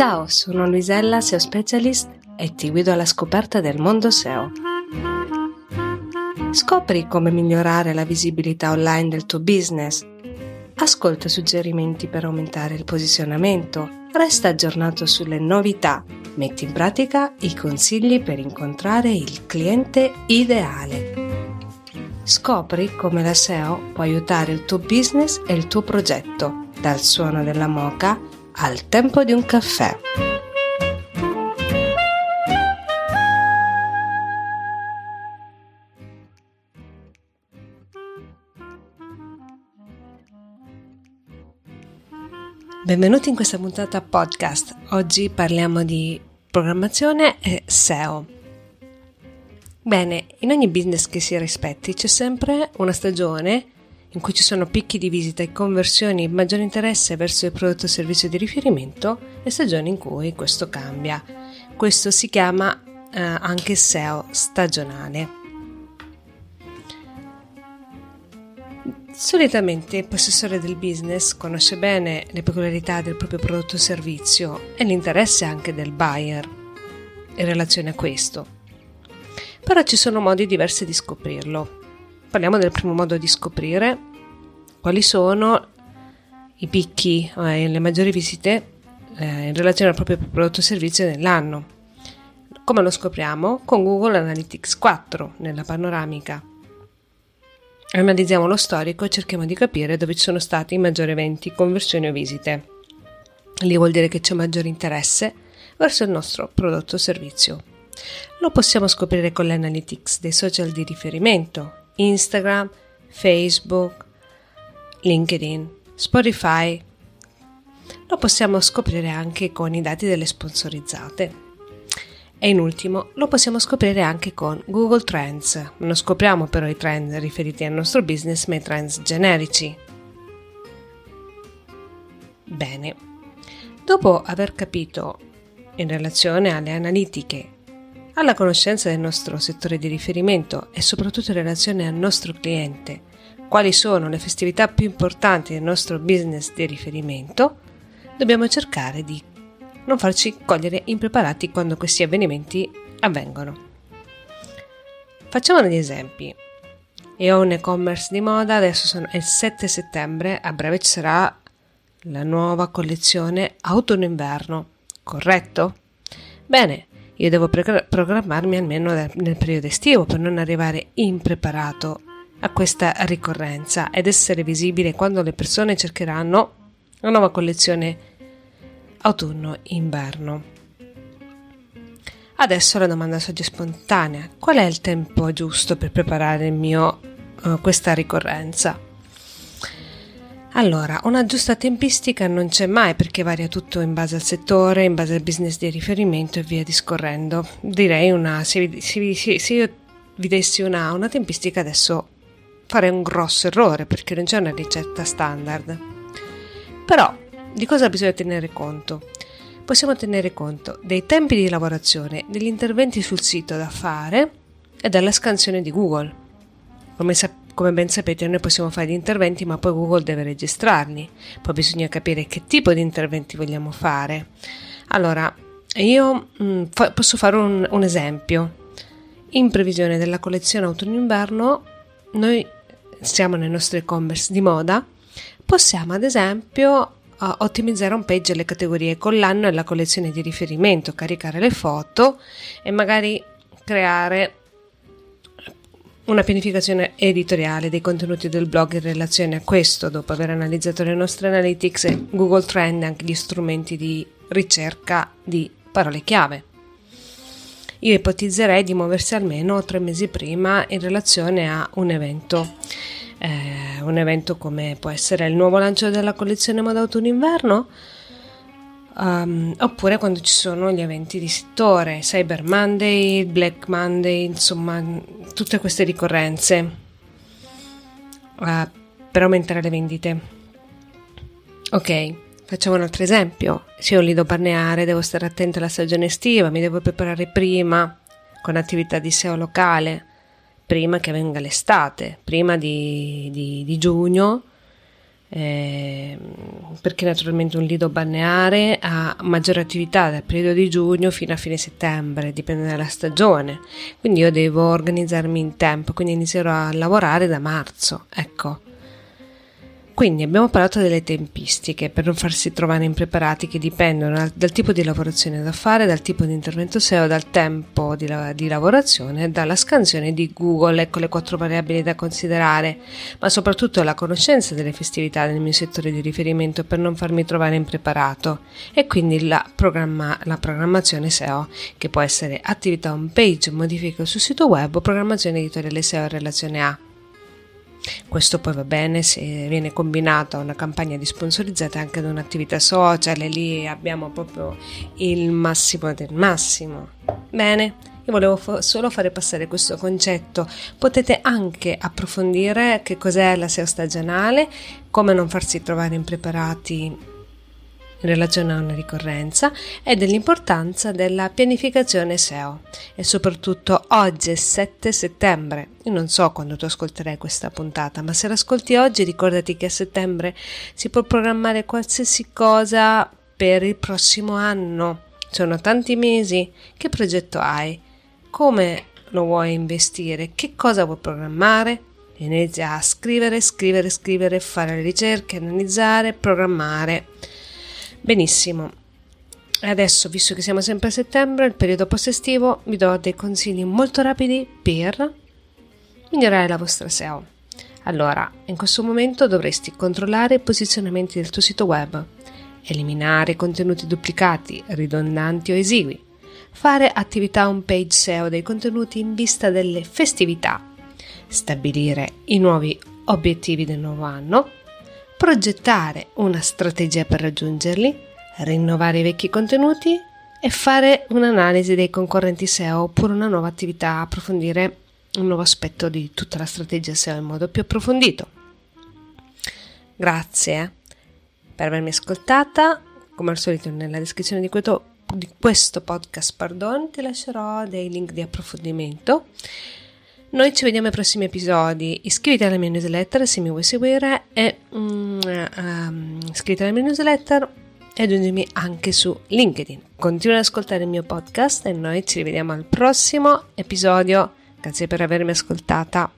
Ciao, sono Luisella, SEO Specialist e ti guido alla scoperta del mondo SEO. Scopri come migliorare la visibilità online del tuo business. Ascolta suggerimenti per aumentare il posizionamento. Resta aggiornato sulle novità. Metti in pratica i consigli per incontrare il cliente ideale. Scopri come la SEO può aiutare il tuo business e il tuo progetto, dal suono della moca al tempo di un caffè. Benvenuti in questa puntata podcast. Oggi parliamo di programmazione e SEO. Bene, in ogni business che si rispetti c'è sempre una stagione in cui ci sono picchi di visita e conversioni, maggiore interesse verso il prodotto o servizio di riferimento e stagioni in cui questo cambia. Questo si chiama eh, anche SEO stagionale. Solitamente il possessore del business conosce bene le peculiarità del proprio prodotto o servizio e l'interesse anche del buyer in relazione a questo. Però ci sono modi diversi di scoprirlo. Parliamo del primo modo di scoprire quali sono i picchi e eh, le maggiori visite eh, in relazione al proprio prodotto o servizio nell'anno. Come lo scopriamo? Con Google Analytics 4 nella panoramica. Analizziamo lo storico e cerchiamo di capire dove ci sono stati i maggiori eventi, conversioni o visite. Lì vuol dire che c'è maggiore interesse verso il nostro prodotto o servizio. Lo possiamo scoprire con l'analytics dei social di riferimento, Instagram, Facebook, LinkedIn, Spotify. Lo possiamo scoprire anche con i dati delle sponsorizzate. E in ultimo lo possiamo scoprire anche con Google Trends. Non scopriamo però i trend riferiti al nostro business, ma i trends generici. Bene, dopo aver capito in relazione alle analitiche alla conoscenza del nostro settore di riferimento e soprattutto in relazione al nostro cliente, quali sono le festività più importanti del nostro business di riferimento, dobbiamo cercare di non farci cogliere impreparati quando questi avvenimenti avvengono. Facciamo degli esempi. Io ho un e-commerce di moda, adesso è il 7 settembre, a breve ci sarà la nuova collezione autunno-inverno, corretto? Bene, io devo pre- programmarmi almeno nel periodo estivo per non arrivare impreparato a questa ricorrenza ed essere visibile quando le persone cercheranno la nuova collezione autunno-inverno. Adesso la domanda sorge spontanea: qual è il tempo giusto per preparare mio, uh, questa ricorrenza? Allora, una giusta tempistica non c'è mai perché varia tutto in base al settore, in base al business di riferimento e via discorrendo. Direi una, se, se, se, se io vi dessi una, una tempistica adesso farei un grosso errore perché non c'è una ricetta standard. Però, di cosa bisogna tenere conto? Possiamo tenere conto dei tempi di lavorazione, degli interventi sul sito da fare e della scansione di Google. Come sapete, come ben sapete noi possiamo fare gli interventi ma poi Google deve registrarli, poi bisogna capire che tipo di interventi vogliamo fare. Allora, io mh, mm, fa- posso fare un, un esempio. In previsione della collezione autunno-inverno, noi siamo nel nostro e-commerce di moda, possiamo ad esempio uh, ottimizzare un page le categorie con l'anno e la collezione di riferimento, caricare le foto e magari creare una pianificazione editoriale dei contenuti del blog in relazione a questo, dopo aver analizzato le nostre analytics e Google Trend anche gli strumenti di ricerca di parole chiave. Io ipotizzerei di muoversi almeno tre mesi prima in relazione a un evento. Eh, un evento come può essere il nuovo lancio della collezione moda autunno-inverno, Um, oppure quando ci sono gli eventi di settore, Cyber Monday, Black Monday, insomma, tutte queste ricorrenze uh, per aumentare le vendite. Ok, facciamo un altro esempio. Se ho un lido balneare, devo stare attento alla stagione estiva, mi devo preparare prima con attività di SEO locale, prima che venga l'estate, prima di, di, di giugno eh, perché naturalmente un lido balneare ha maggiore attività dal periodo di giugno fino a fine settembre, dipende dalla stagione, quindi io devo organizzarmi in tempo, quindi inizierò a lavorare da marzo, ecco. Quindi abbiamo parlato delle tempistiche per non farsi trovare impreparati che dipendono dal, tipo di lavorazione da fare, dal tipo di intervento SEO, dal tempo di, di lavorazione, dalla scansione di Google, ecco le quattro variabili da considerare, ma soprattutto la conoscenza delle festività nel mio settore di riferimento per non farmi trovare impreparato. E quindi la, programma, la programmazione SEO che può essere attività home page, modifiche sul sito web o programmazione editoriale SEO in relazione a questo poi va bene se viene combinato a una campagna di sponsorizzata anche ad un'attività social e lì abbiamo proprio il massimo del massimo. Bene, io volevo solo fare passare questo concetto. Potete anche approfondire che cos'è la SEO stagionale, come non farsi trovare impreparati in relazione a una ricorrenza e dell'importanza della pianificazione SEO e soprattutto oggi è 7 settembre. Io non so quando tu ascolterai questa puntata, ma se l'ascolti oggi ricordati che a settembre si può programmare qualsiasi cosa per il prossimo anno. Sono tanti mesi. Che progetto hai? Come lo vuoi investire? Che cosa vuoi programmare? Inizia a scrivere, scrivere, scrivere, fare le ricerche, analizzare, programmare. Benissimo. Adesso, visto che siamo sempre a settembre, il periodo post-estivo, vi do dei consigli molto rapidi per migliorare la vostra SEO. Allora, in questo momento dovresti controllare i posizionamenti del tuo sito web, eliminare contenuti duplicati, ridondanti o esigui, fare attività on page SEO dei contenuti in vista delle festività, stabilire i nuovi obiettivi del nuovo anno, progettare una strategia per raggiungerli, rinnovare i vecchi contenuti e fare un'analisi dei concorrenti SEO oppure una nuova attività, approfondire un nuovo aspetto di tutta la strategia SEO in modo più approfondito. Grazie eh, per avermi ascoltata. Come al solito nella descrizione di questo, di questo podcast pardon, ti lascerò dei link di approfondimento noi ci vediamo ai prossimi episodi. Iscriviti alla mia newsletter se mi vuoi seguire e um, iscriviti alla mia newsletter e aggiungimi anche su LinkedIn. Continua ad ascoltare il mio podcast e noi ci rivediamo al prossimo episodio. Grazie per avermi ascoltata.